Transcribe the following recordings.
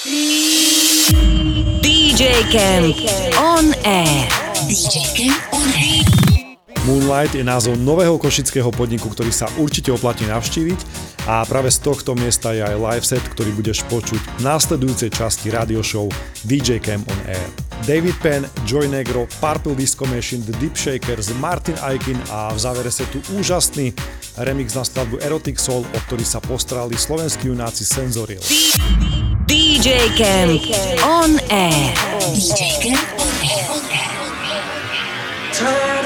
DJ Camp on air. DJ Camp on air. Moonlight je názov nového košického podniku, ktorý sa určite oplatí navštíviť a práve z tohto miesta je aj live set, ktorý budeš počuť v následujúcej časti radio show DJ Camp on Air. David Penn, Joy Negro, Purple Disco Machine, The Deep Shakers, Martin Aikin a v závere setu úžasný remix na skladbu Erotic Soul, o ktorý sa postrali slovenskí junáci Senzoril. DJ Camp on air. DJ Camp on air.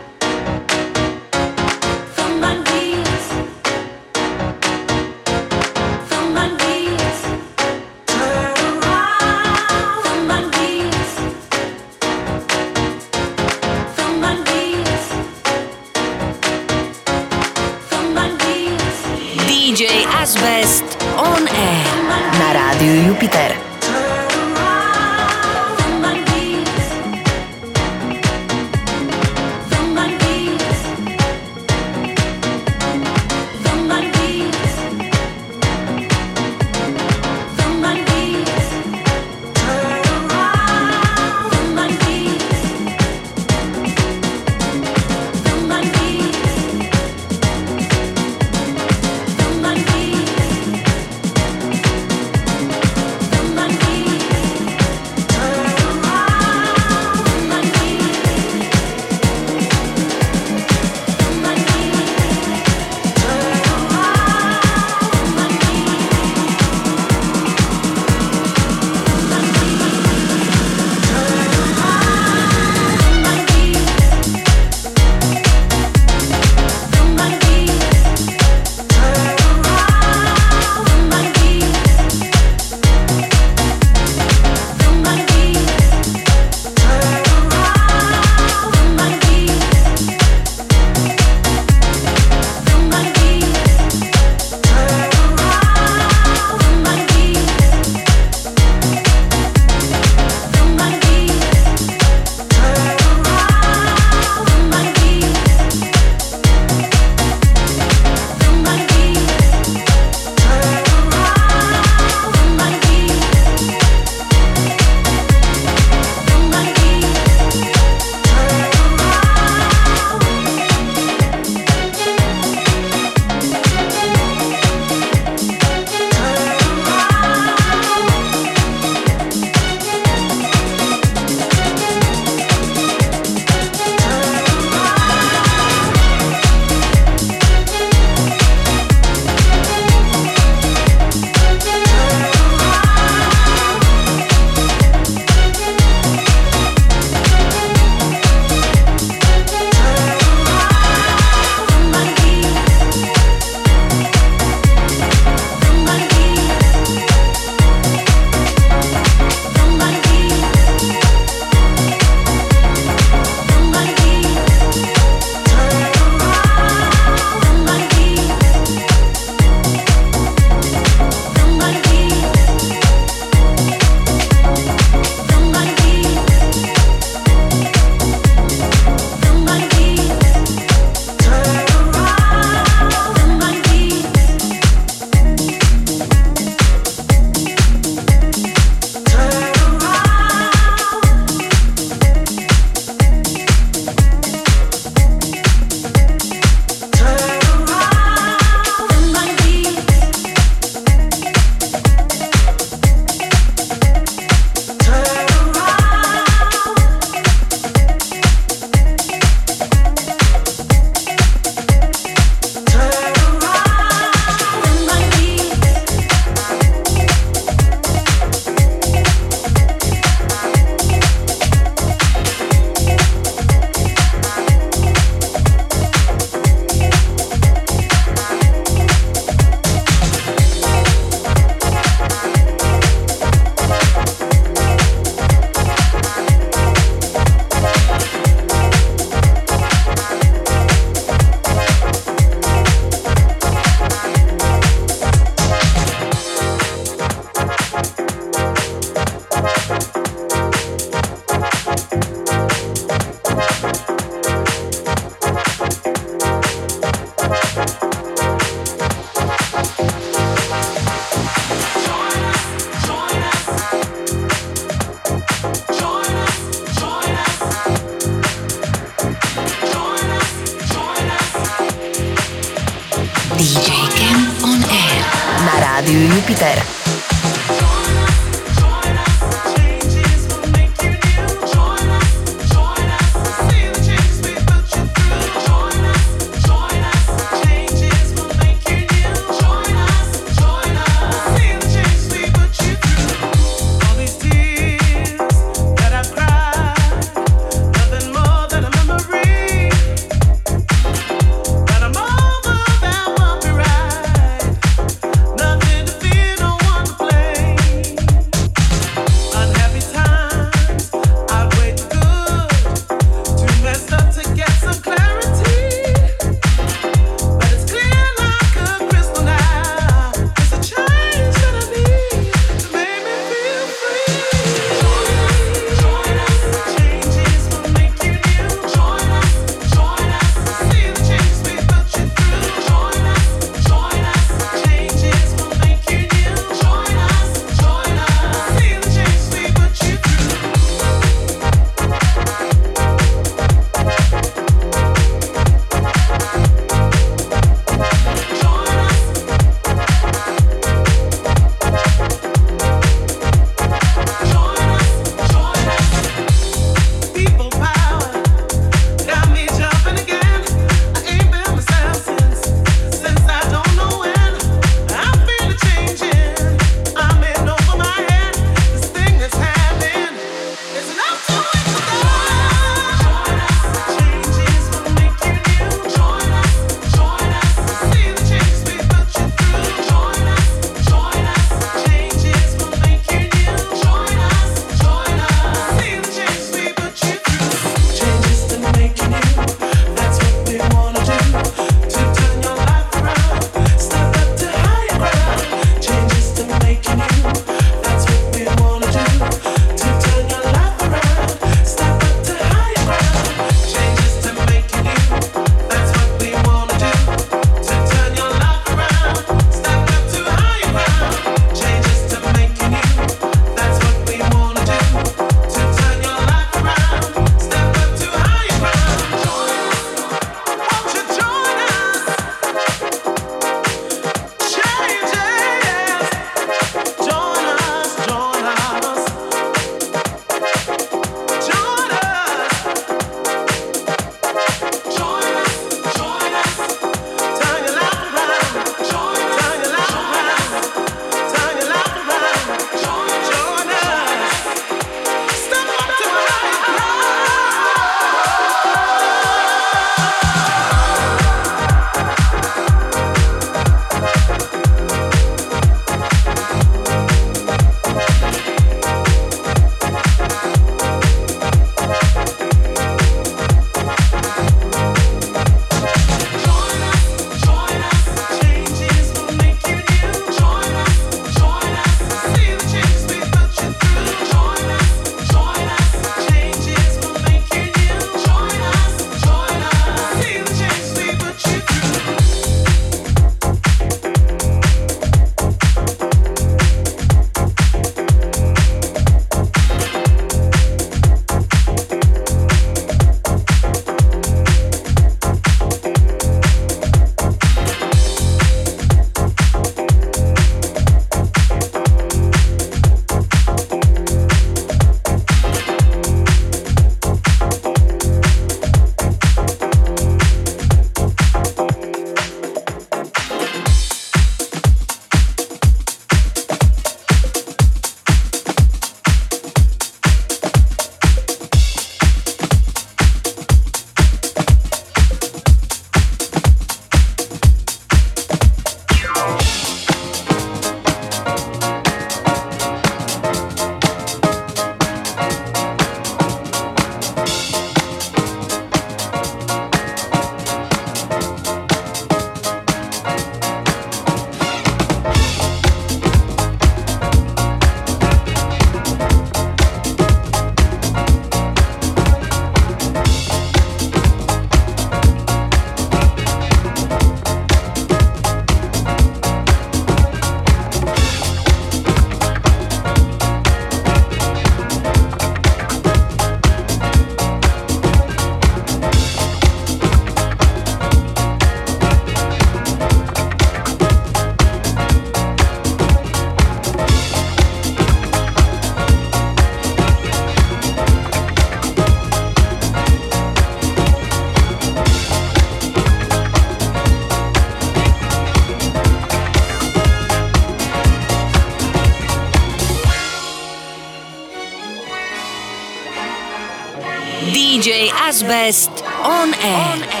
Best on Air. Where you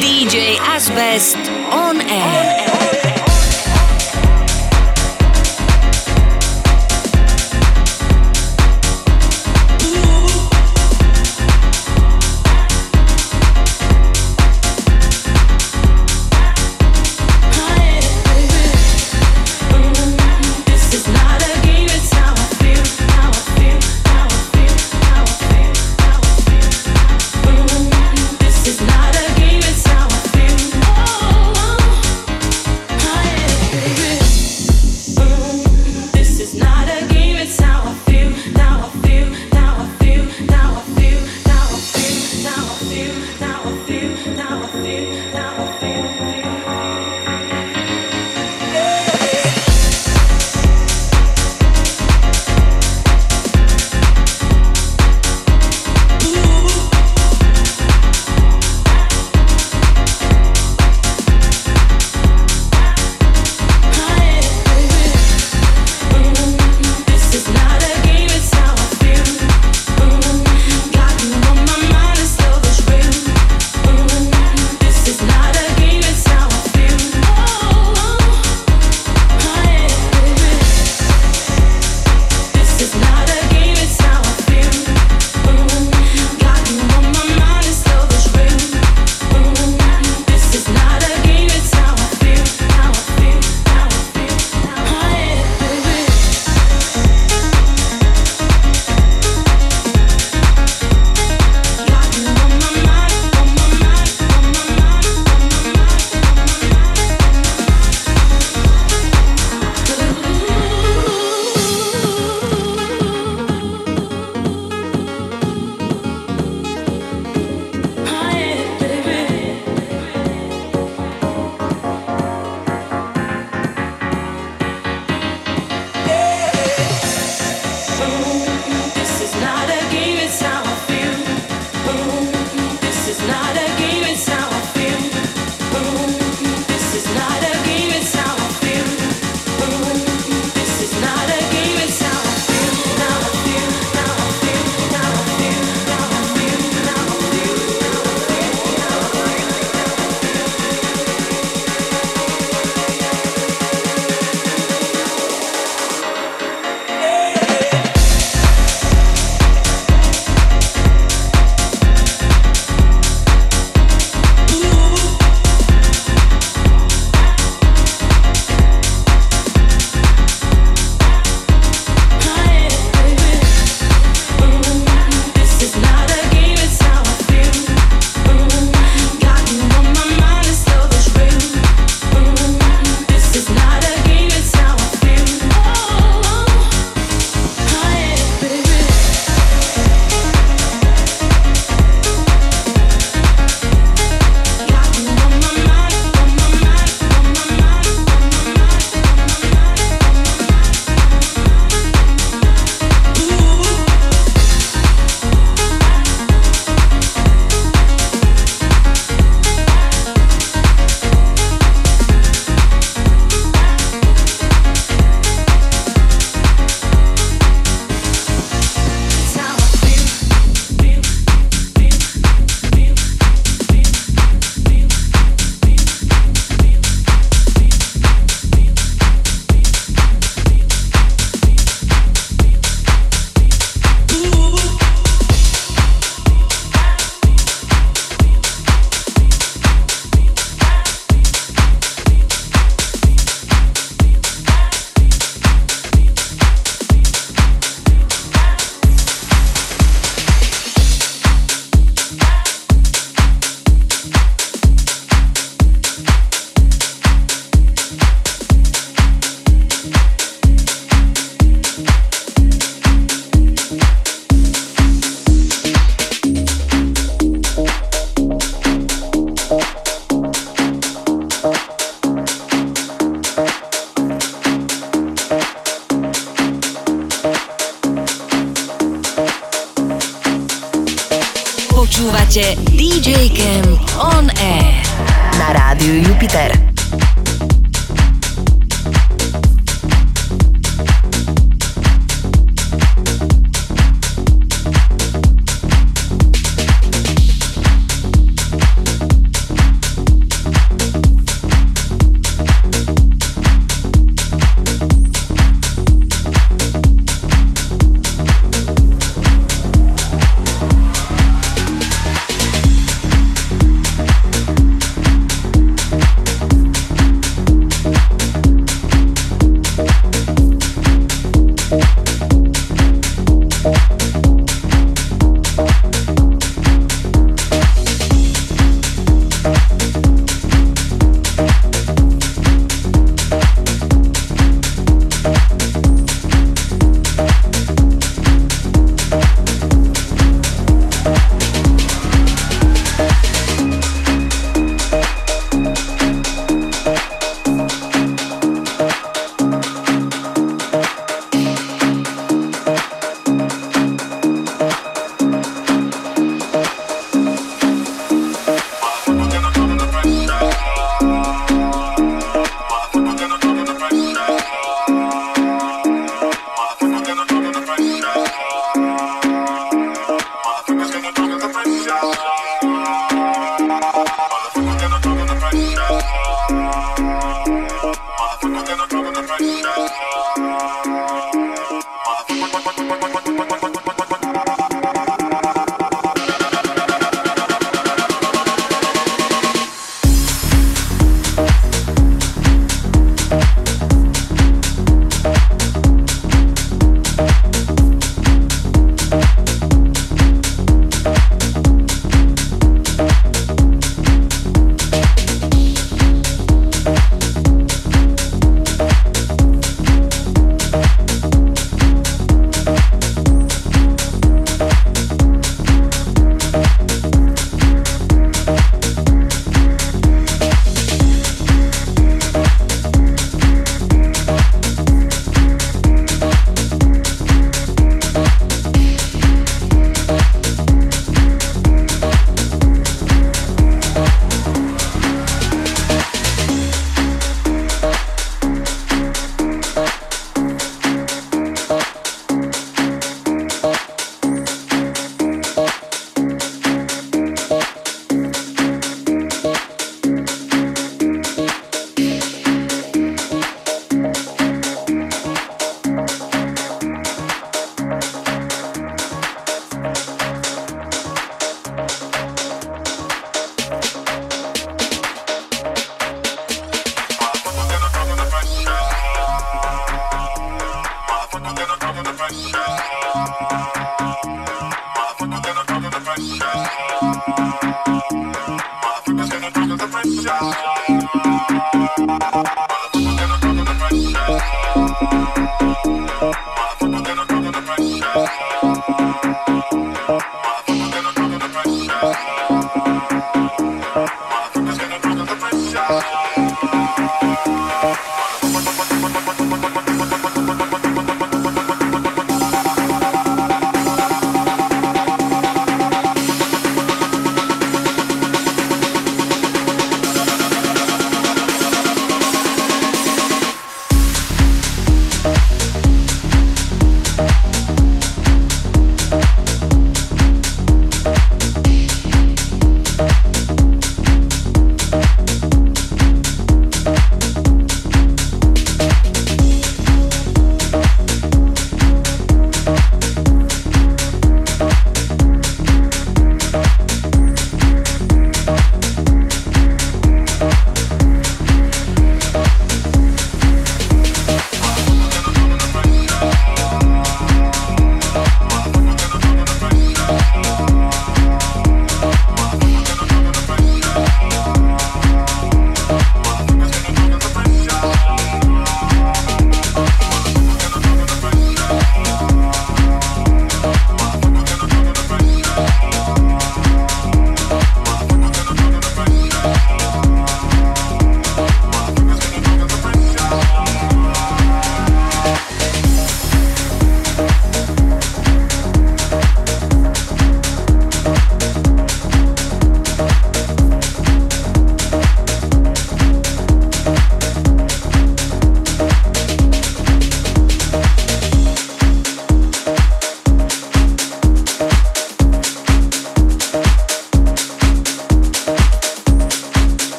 DJ A-Z Best on air. On air.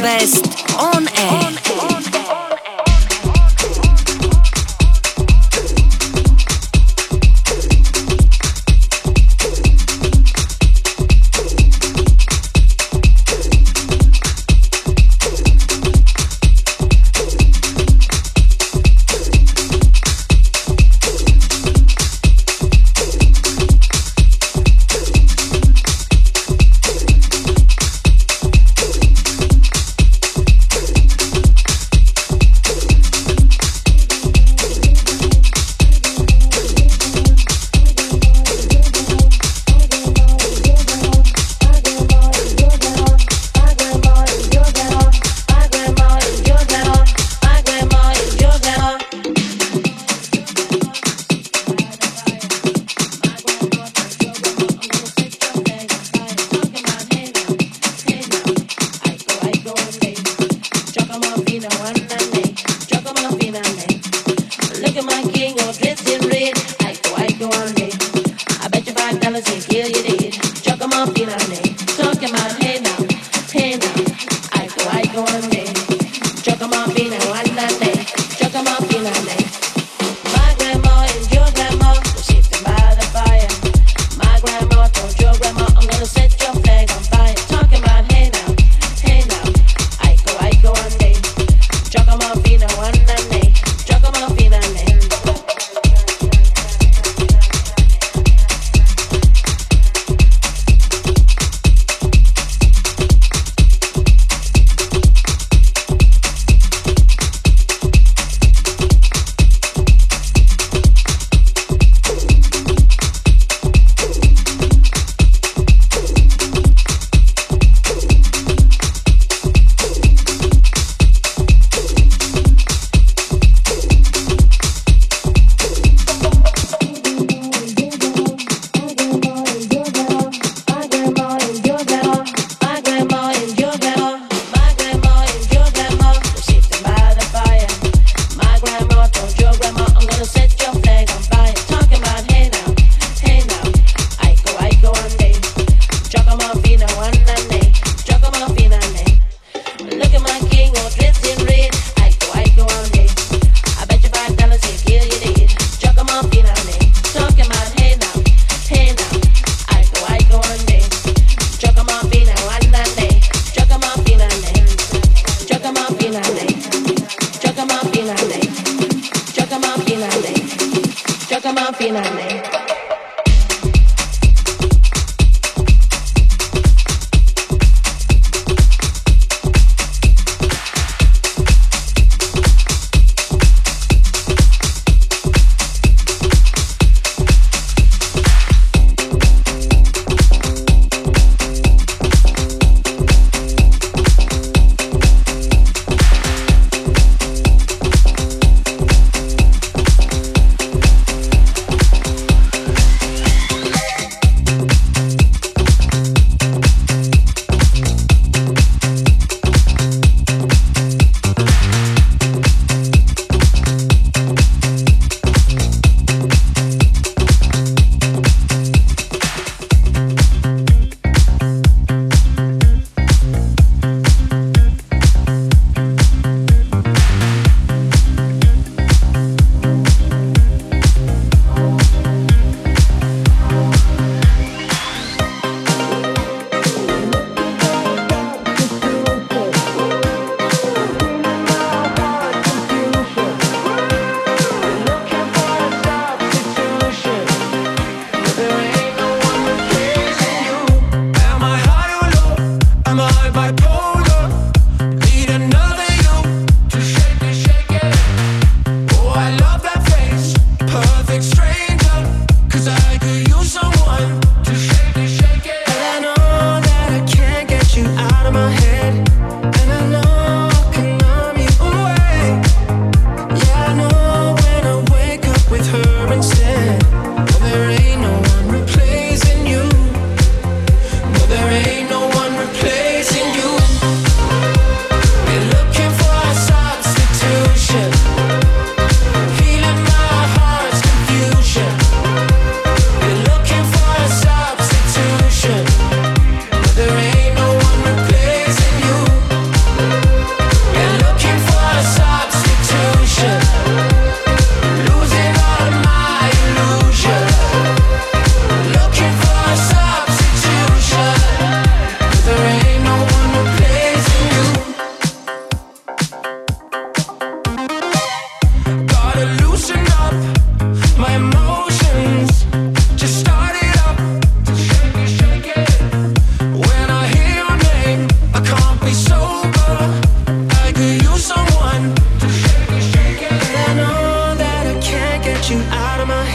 best on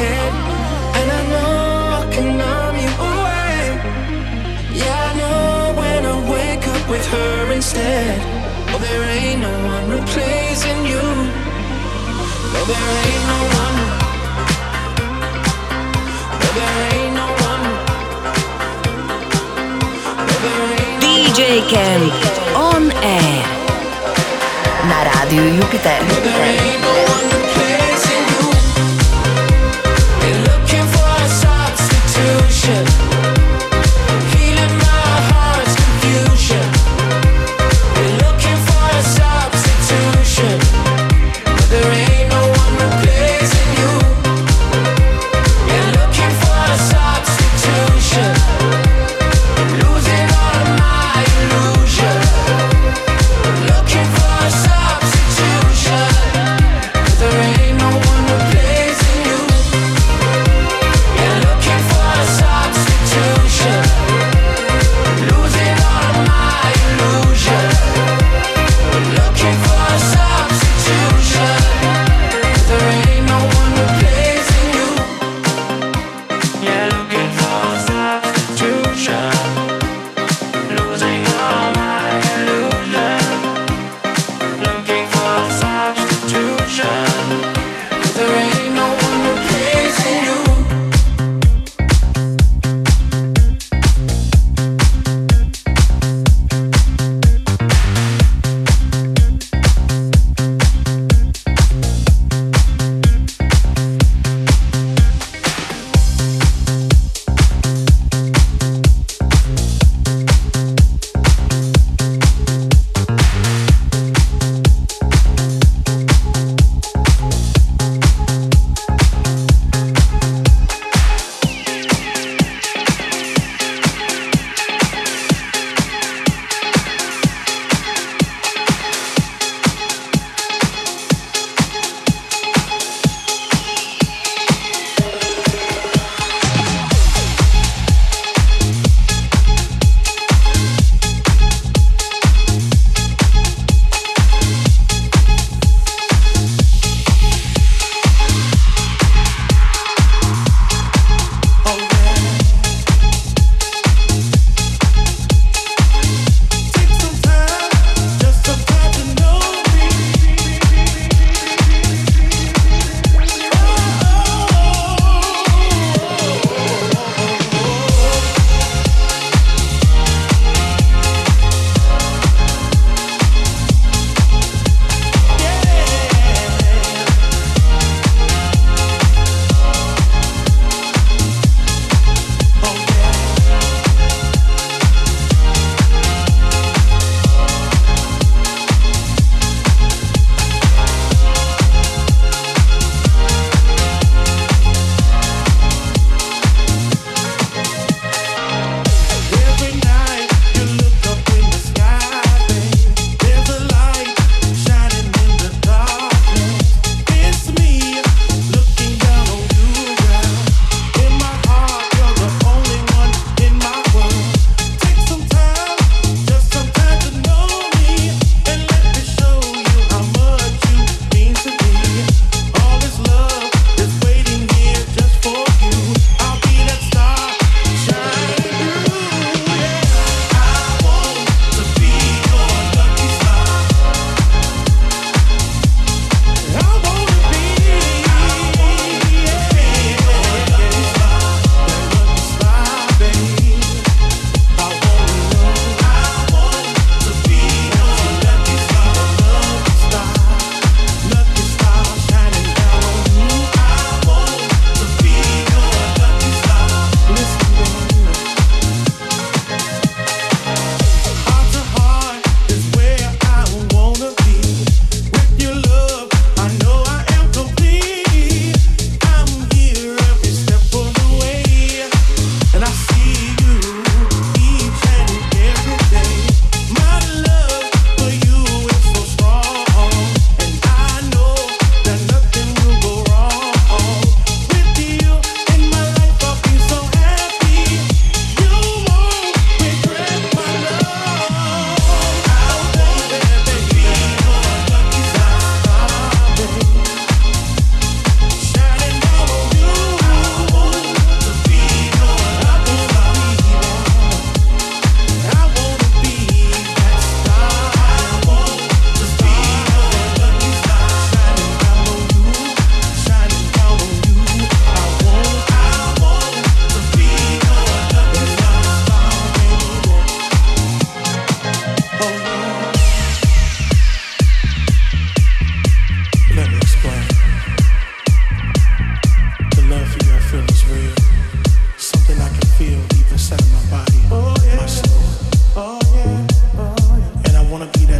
head And I know I can numb you away. Yeah, I know when I wake up with her instead. Oh, there ain't no one replacing you. No, there ain't no one. No, there ain't no one. No, there ain't no DJ Camp on air. Na Radio Jupiter. No,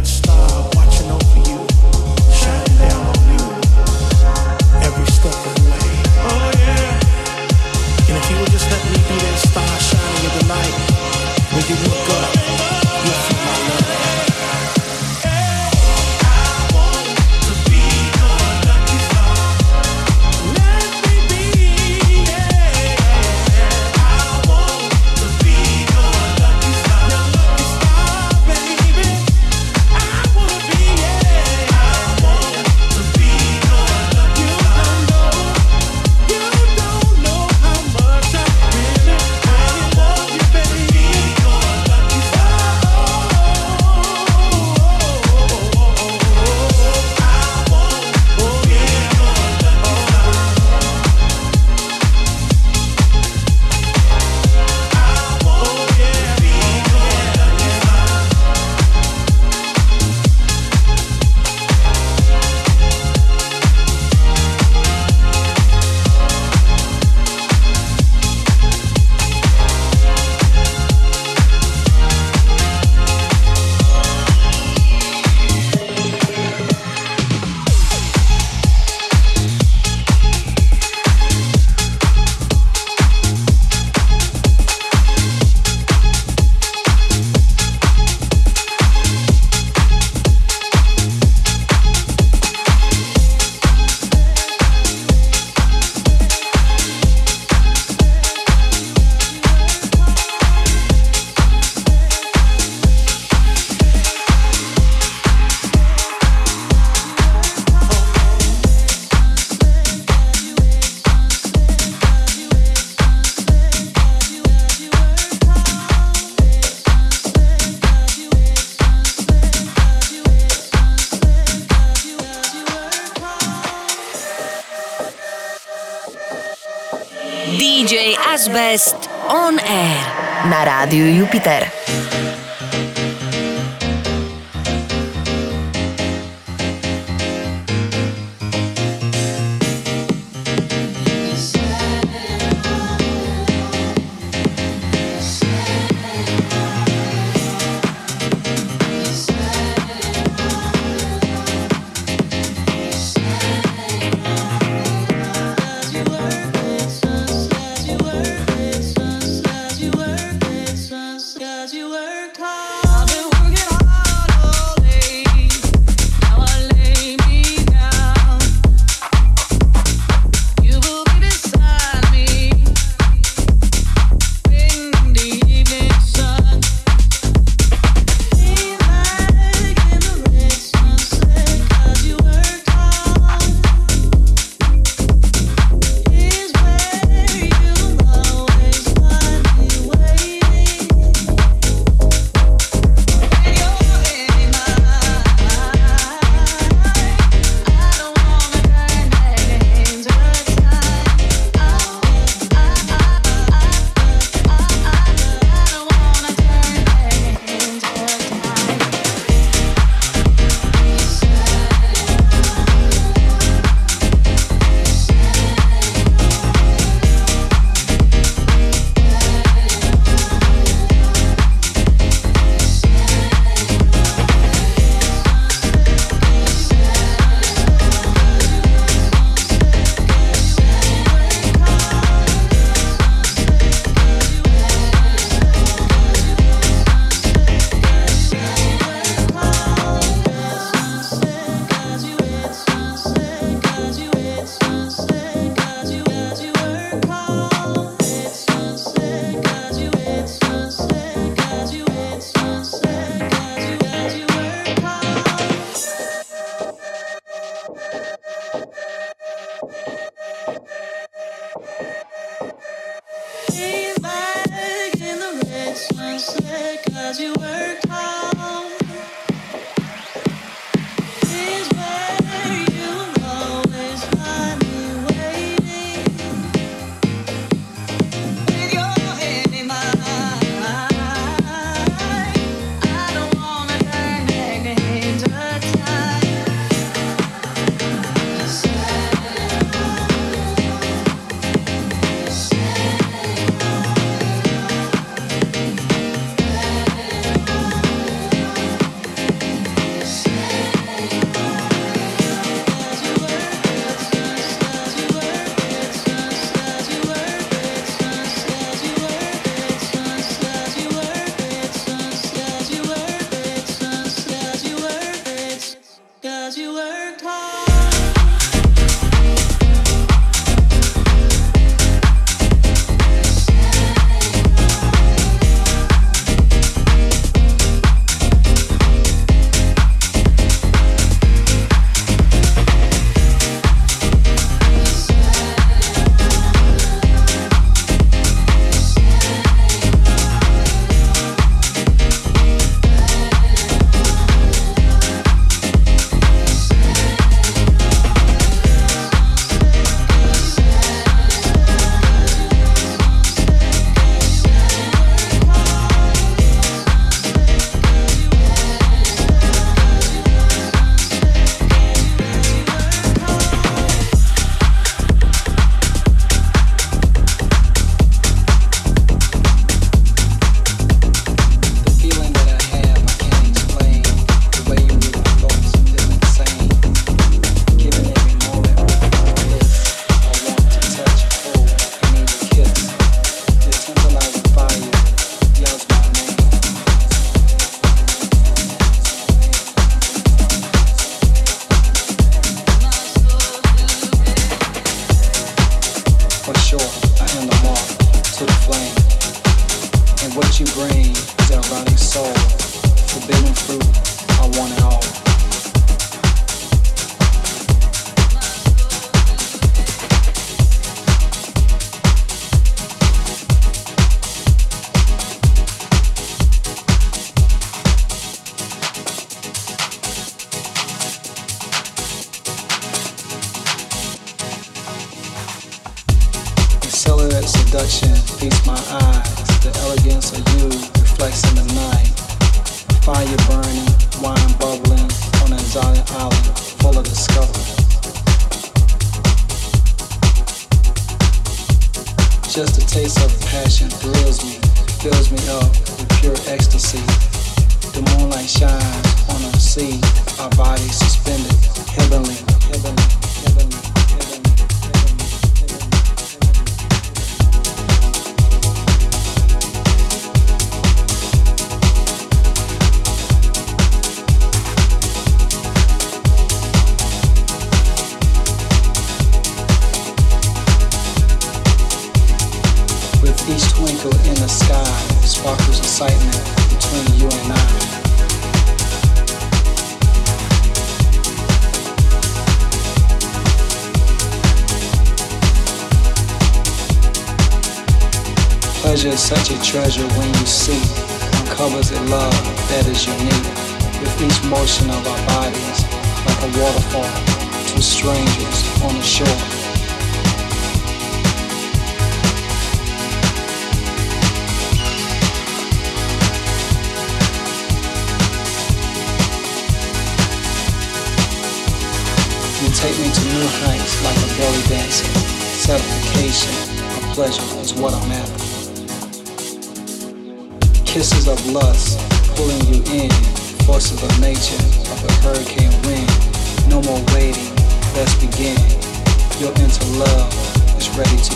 Stop. Asbest on air na rádiu Jupiter. Shines on a sea, our bodies treasure when you see uncovers a love that is unique. With each motion of our bodies, like a waterfall, two strangers on the shore. You take me to new heights like a belly dancer. Certification of pleasure is what I'm after kisses of lust pulling you in, forces of nature of a hurricane wind. No more waiting, let's begin. Your into love is ready to